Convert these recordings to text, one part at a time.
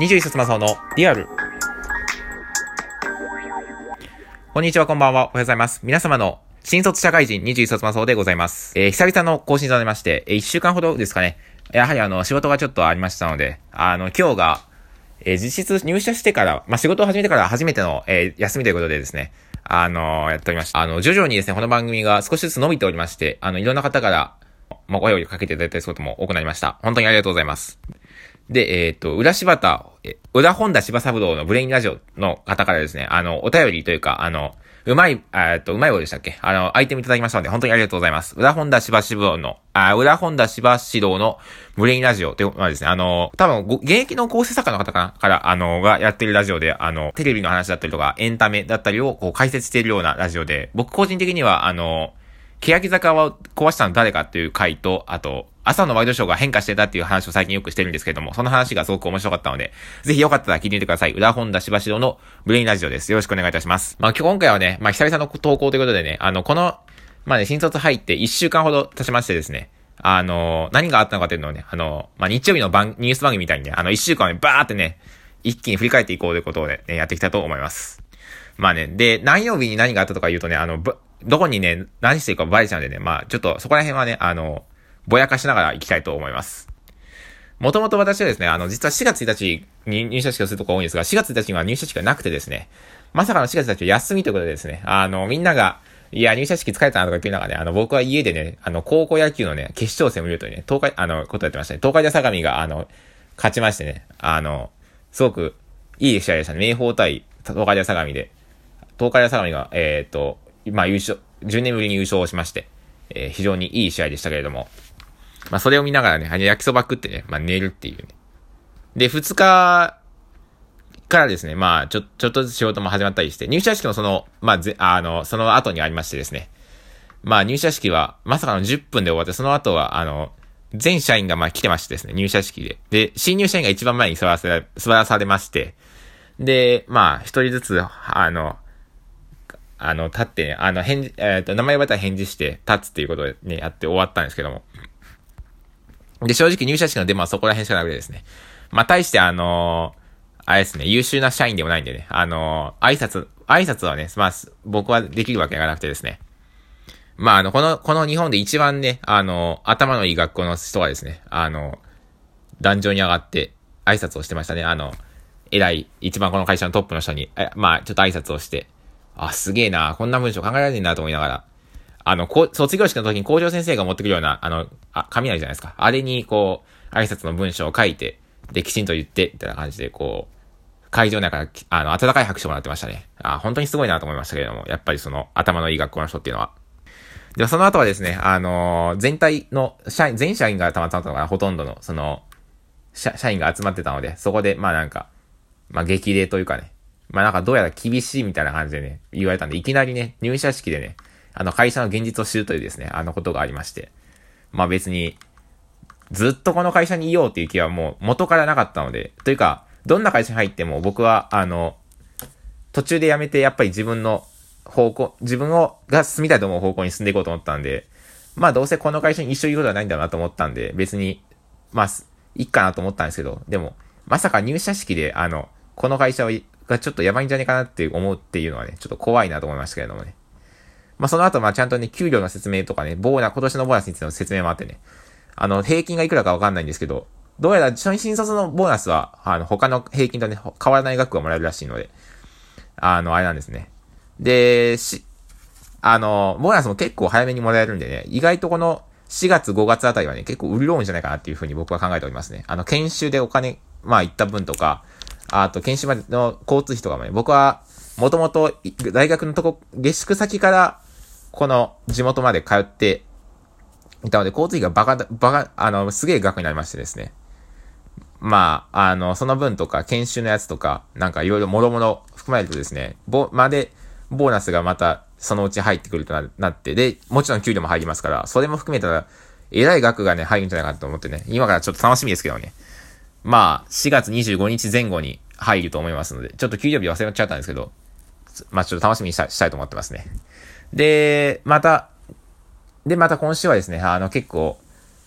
21冊マサオのリアル。こんにちは、こんばんは。おはようございます。皆様の新卒社会人21冊マサオでございます。えー、久々の更新となりまして、えー、1週間ほどですかね。やはりあの、仕事がちょっとありましたので、あの、今日が、えー、実質入社してから、まあ、仕事を始めてから初めての、えー、休みということでですね、あのー、やっておりました。あの、徐々にですね、この番組が少しずつ伸びておりまして、あの、いろんな方から、まあ、声をかけていただいたりすることも多くなりました。本当にありがとうございます。で、えっ、ー、と、裏柴田、裏本田柴三郎のブレインラジオの方からですね、あの、お便りというか、あの、うまい、えっと、うまい棒でしたっけ？あの、アイテムいただきましたので、本当にありがとうございます。裏本田柴四郎の、あ、裏本田柴四郎のブレインラジオというのはですね、あの、多分、現役の構成作家の方かな？から、あの、がやってるラジオで、あの、テレビの話だったりとか、エンタメだったりを、こう、解説しているようなラジオで、僕個人的には、あの、欅坂を壊したの誰かっていう回と、あと、朝のワイドショーが変化してたっていう話を最近よくしてるんですけれども、その話がすごく面白かったので、ぜひよかったら聞いてみてください。裏本田しばしろのブレインラジオです。よろしくお願いいたします。まあ今回はね、まあ久々の投稿ということでね、あの、この、まあね、新卒入って1週間ほど経ちましてですね、あの、何があったのかというのをね、あの、まあ日曜日の番、ニュース番組みたいにね、あの1週間ね、バーってね、一気に振り返っていこうということで、ね、やっていきたいと思います。まあね、で、何曜日に何があったとか言うとね、あの、どこにね、何してるかバレちゃうんでね、まあちょっとそこら辺はね、あの、ぼやかしながら行きたいと思います。もともと私はですね、あの、実は4月1日に入社式をするとこ多いんですが、4月1日には入社式がなくてですね、まさかの4月1日は休みということでですね、あの、みんなが、いや、入社式疲れたなとか言ってながね、あの、僕は家でね、あの、高校野球のね、決勝戦を見るとね、東海、あの、ことやってましたね。東海大相模が、あの、勝ちましてね、あの、すごくいい試合でしたね。明豊対東海大相模で、東海大相模が、えっ、と、まあ優勝、10年ぶりに優勝をしまして、えー、非常にいい試合でしたけれども、まあ、それを見ながらね、焼きそば食ってね、まあ、寝るっていうね。で、2日からですね、まあ、ちょ、ちょっとずつ仕事も始まったりして、入社式のその、まあ、ぜ、あの、その後にありましてですね。まあ、入社式は、まさかの10分で終わって、その後は、あの、全社員がまあ来てましてですね、入社式で。で、新入社員が一番前に座らせ、座らされまして、で、まあ、一人ずつ、あの、あの、立ってね、あの、返事、えっ、ー、と、名前呼ばれたら返事して、立つっていうことでね、やって終わったんですけども。で、正直入社式のデモはそこら辺しかなくてですね。まあ、対してあのー、あれですね、優秀な社員でもないんでね、あのー、挨拶、挨拶はね、まあ、僕はできるわけがなくてですね。まあ、あの、この、この日本で一番ね、あのー、頭のいい学校の人はですね、あの、壇上に上がって挨拶をしてましたね。あの、偉い、一番この会社のトップの人に、え、まあ、ちょっと挨拶をして、あ、すげえな、こんな文章考えられねえなと思いながら、あの、こ卒業式の時に校長先生が持ってくるような、あの、あ、紙あるじゃないですか。あれに、こう、挨拶の文章を書いて、で、きちんと言って、みたいな感じで、こう、会場の中から、あの、温かい拍手をもらってましたね。あ、本当にすごいなと思いましたけれども、やっぱりその、頭のいい学校の人っていうのは。で、その後はですね、あのー、全体の、社員、全社員がたまたまたのかな、ほとんどの、その、社、社員が集まってたので、そこで、まあなんか、まあ激励というかね、まあなんかどうやら厳しいみたいな感じでね、言われたんで、いきなりね、入社式でね、あの、会社の現実を知るというですね、あのことがありまして。まあ別に、ずっとこの会社にいようっていう気はもう元からなかったので、というか、どんな会社に入っても僕は、あの、途中で辞めてやっぱり自分の方向、自分を、が進みたいと思う方向に進んでいこうと思ったんで、まあどうせこの会社に一緒にいることはないんだなと思ったんで、別に、まあ、いいかなと思ったんですけど、でも、まさか入社式で、あの、この会社がちょっとやばいんじゃねえかなって思うっていうのはね、ちょっと怖いなと思いましたけれどもね。まあ、その後、ま、ちゃんとね、給料の説明とかね、ボーナ、今年のボーナスについての説明もあってね、あの、平均がいくらかわかんないんですけど、どうやら、初新卒のボーナスは、あの、他の平均とね、変わらない額がもらえるらしいので、あの、あれなんですね。で、し、あの、ボーナスも結構早めにもらえるんでね、意外とこの4月5月あたりはね、結構潤うんじゃないかなっていうふうに僕は考えておりますね。あの、研修でお金、まあ、行った分とか、あと、研修までの交通費とかもね、僕は、もともと、大学のとこ、下宿先から、この地元まで通っていたので、交通費がバカ、バカ、あの、すげえ額になりましてですね。まあ、あの、その分とか、研修のやつとか、なんかいろいろもろもろ含まれるとですね、ぼ、まで、ボーナスがまた、そのうち入ってくるとなって、で、もちろん給料も入りますから、それも含めたら、えらい額がね、入るんじゃないかと思ってね、今からちょっと楽しみですけどね。まあ、4月25日前後に入ると思いますので、ちょっと給料日忘れちゃったんですけど、まあちょっと楽しみにしたしたいと思ってますね。で、また、で、また今週はですね、あの結構、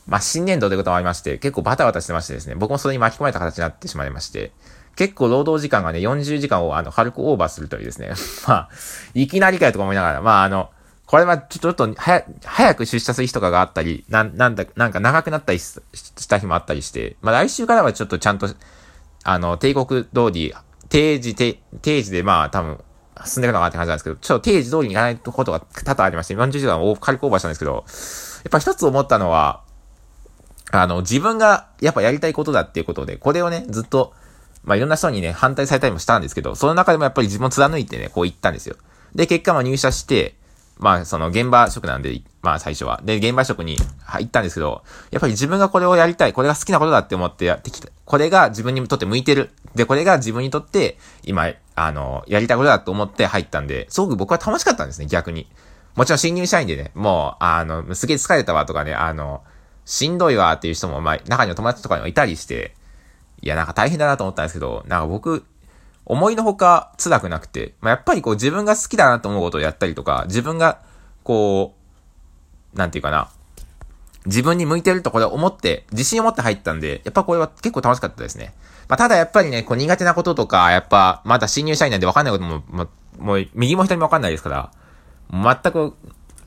まあ、新年度ということもありまして、結構バタバタしてましてですね、僕もそれに巻き込まれた形になってしまいまして、結構労働時間がね、40時間をあの、軽くオーバーするというですね、まあ、いきなりかよとか思いながら、まあ、あの、これはちょっと、早、早く出社する日とかがあったり、な、なんだ、なんか長くなったりした日もあったりして、まあ来週からはちょっとちゃんと、あの、帝国通り、定時、定時でまあ多分、進んでるのかなって感じなんですけど、ちょっと定時通りにいかないことが多々ありまして、40時間を軽くオーバーしたんですけど、やっぱ一つ思ったのは、あの、自分がやっぱやりたいことだっていうことで、これをね、ずっと、まあいろんな人にね、反対されたりもしたんですけど、その中でもやっぱり自分を貫いてね、こう言ったんですよ。で、結果ま入社して、まあその現場職なんで、まあ最初は。で、現場職に行ったんですけど、やっぱり自分がこれをやりたい、これが好きなことだって思ってやってきた。これが自分にとって向いてる。で、これが自分にとって、今、あの、やりたいことだと思って入ったんで、すごく僕は楽しかったんですね、逆に。もちろん新入社員でね、もう、あの、すげえ疲れたわとかね、あの、しんどいわっていう人も、まあ、中には友達とかにもいたりして、いや、なんか大変だなと思ったんですけど、なんか僕、思いのほか辛くなくて、まあ、やっぱりこう自分が好きだなと思うことをやったりとか、自分が、こう、なんていうかな、自分に向いてるとこれ思って、自信を持って入ったんで、やっぱこれは結構楽しかったですね。まあ、ただやっぱりね、こう苦手なこととか、やっぱ、まだ新入社員なんで分かんないことも、ももう、右も左も分かんないですから、全く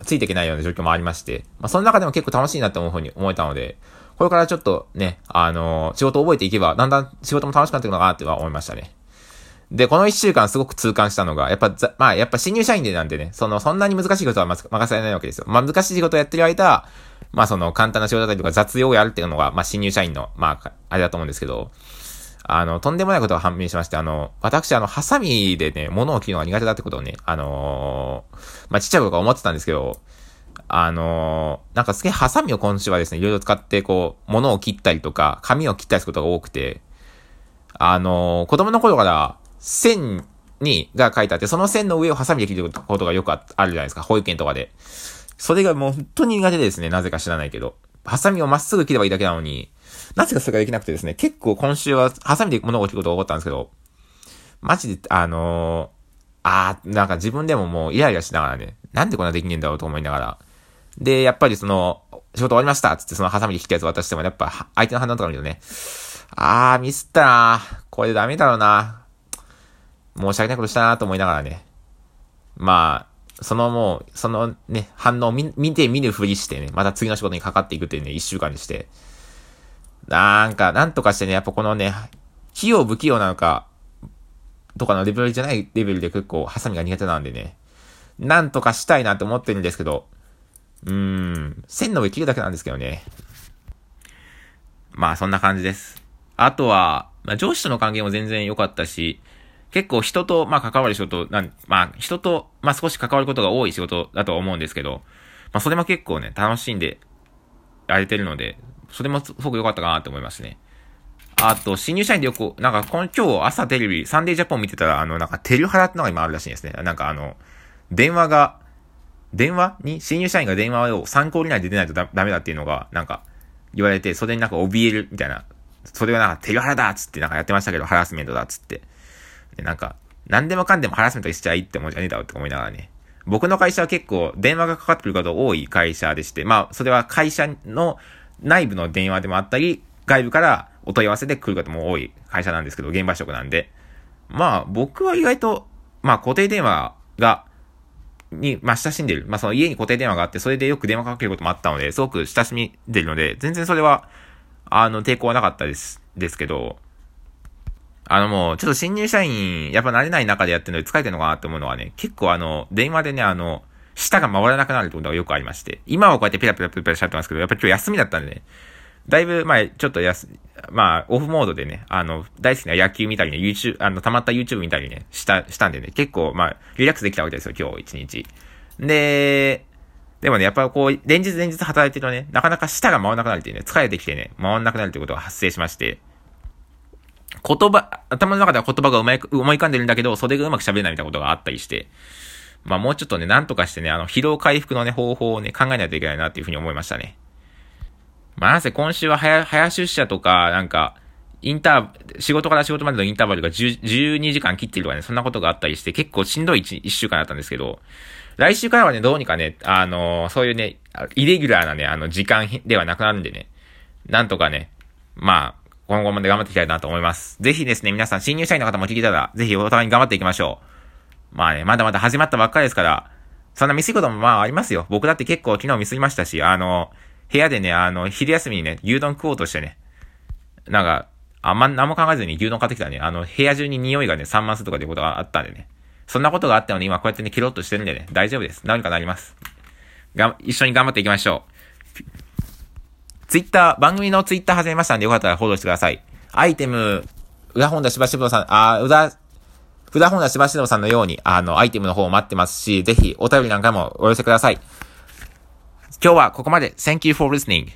ついていけないような状況もありまして、まあ、その中でも結構楽しいなって思うふうに思えたので、これからちょっとね、あのー、仕事を覚えていけば、だんだん仕事も楽しくなっていくのかなっては思いましたね。で、この一週間すごく痛感したのが、やっぱ、まあ、やっぱ新入社員でなんでね、その、そんなに難しいことは任せられないわけですよ。ま、難しい仕事をやってる間、まあ、その、簡単な仕事だったりとか雑用をやるっていうのが、まあ、新入社員の、まあ、あれだと思うんですけど、あの、とんでもないことが判明しまして、あの、私、あの、ハサミでね、物を切るのが苦手だってことをね、あのー、まあ、ちっちゃい頃から思ってたんですけど、あのー、なんかすげえハサミを今週はですね、いろいろ使って、こう、物を切ったりとか、紙を切ったりすることが多くて、あのー、子供の頃から、線に、が書いてあって、その線の上をハサミで切ることがよくあるじゃないですか、保育園とかで。それがもう本当に苦手ですね、なぜか知らないけど。ハサミをまっすぐ切ればいいだけなのに、なぜかそれができなくてですね、結構今週はハサミで物を切ることが多かったんですけど、マジで、あのー、あー、なんか自分でももうイライラしながらね、なんでこんなできねえんだろうと思いながら。で、やっぱりその、仕事終わりましたつってそのハサミで切ったやつ渡しても、やっぱ相手の反応とか見るとね、あー、ミスったなこれダメだろうな申し訳ないことしたなと思いながらね。まあ、そのもう、そのね、反応を見て見るふりしてね、また次の仕事にかかっていくっていうね、一週間にして。なんか、なんとかしてね、やっぱこのね、器用不器用なのか、とかのレベルじゃないレベルで結構ハサミが苦手なんでね、なんとかしたいなって思ってるんですけど、うーん、線の上切るだけなんですけどね。まあそんな感じです。あとは、まあ上司との関係も全然良かったし、結構人と、まあ関わる仕事、なん、まあ人と、まあ少し関わることが多い仕事だと思うんですけど、まあそれも結構ね、楽しんでやれてるので、それもすごく良かったかなって思いますね。あと、新入社員でよく、なんかこの、今日朝テレビ、サンデージャポン見てたら、あの、なんか、テルハラってのが今あるらしいんですね。なんかあの、電話が、電話？に、新入社員が電話を参考以内で出ないとダメだっていうのが、なんか、言われて、それになんか怯えるみたいな。それがなんか、テルハラだっつってなんかやってましたけど、ハラスメントだっつって。なんか、何でもかんでもハラスメントしちゃいって思うじゃねえだろって思いながらね。僕の会社は結構電話がかかってくる方多い会社でして、まあ、それは会社の内部の電話でもあったり、外部からお問い合わせで来る方も多い会社なんですけど、現場職なんで。まあ、僕は意外と、まあ、固定電話が、に、まあ、親しんでる。まあ、その家に固定電話があって、それでよく電話かけることもあったので、すごく親しみでるので、全然それは、あの、抵抗はなかったです、ですけど、あのもう、ちょっと新入社員、やっぱ慣れない中でやってるので疲れてるのかなって思うのはね、結構あの、電話でね、あの、舌が回らなくなるってことがよくありまして、今はこうやってペラペラペラペラしちゃってますけど、やっぱり今日休みだったんでね、だいぶ、まあ、ちょっとやす、まあ、オフモードでね、あの、大好きな野球見たりね、YouTube、あの、溜まった YouTube 見たりね、した、したんでね、結構、まあ、リラックスできたわけですよ、今日一日。で、でもね、やっぱこう、連日連日働いてるとね、なかなか舌が回らなくなるっていうね、疲れてきてね、回らなくなるってことが発生しまして、言葉、頭の中では言葉がうまい、思い浮かんでるんだけど、袖がうまく喋れないみたいなことがあったりして、まあもうちょっとね、なんとかしてね、あの、疲労回復のね、方法をね、考えないといけないなっていうふうに思いましたね。まあなぜ今週は早、早出社とか、なんか、インター、仕事から仕事までのインターバルが10 12時間切ってるとかね、そんなことがあったりして、結構しんどい 1, 1週間だったんですけど、来週からはね、どうにかね、あのー、そういうね、イレギュラーなね、あの、時間ではなくなるんでね、なんとかね、まあ、今後もね頑張っていきたいなと思います。ぜひですね、皆さん新入社員の方も聞いたら、ぜひお互いに頑張っていきましょう。まあね、まだまだ始まったばっかりですから、そんなミスることもまあありますよ。僕だって結構昨日ミスりましたし、あの、部屋でね、あの、昼休みにね、牛丼食おうとしてね、なんか、あんま何も考えずに牛丼買ってきたらね、あの、部屋中に匂いがね、散漫するとかってことがあったんでね。そんなことがあったのに今こうやってね、切ろうとしてるんでね、大丈夫です。何かなります。が、一緒に頑張っていきましょう。ツイッター、番組のツイッター始めましたんでよかったらフォローしてください。アイテム、裏本田しばしぶさん、あ、裏、裏本田しばしぶさんのように、あの、アイテムの方を待ってますし、ぜひお便りなんかもお寄せください。今日はここまで。Thank you for listening.